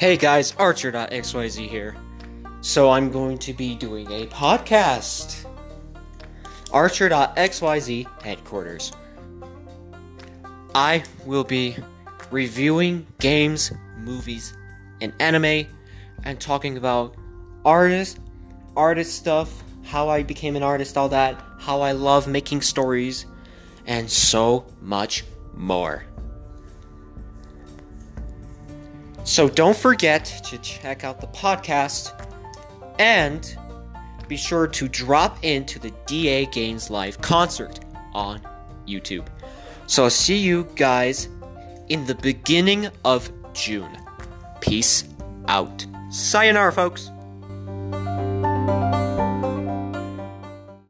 Hey guys, Archer.xyz here. So I'm going to be doing a podcast. Archer.xyz headquarters. I will be reviewing games, movies, and anime, and talking about artists, artist stuff, how I became an artist, all that, how I love making stories, and so much more. So don't forget to check out the podcast and be sure to drop into the DAGames Live concert on YouTube. So I'll see you guys in the beginning of June. Peace out. Sayonara, folks.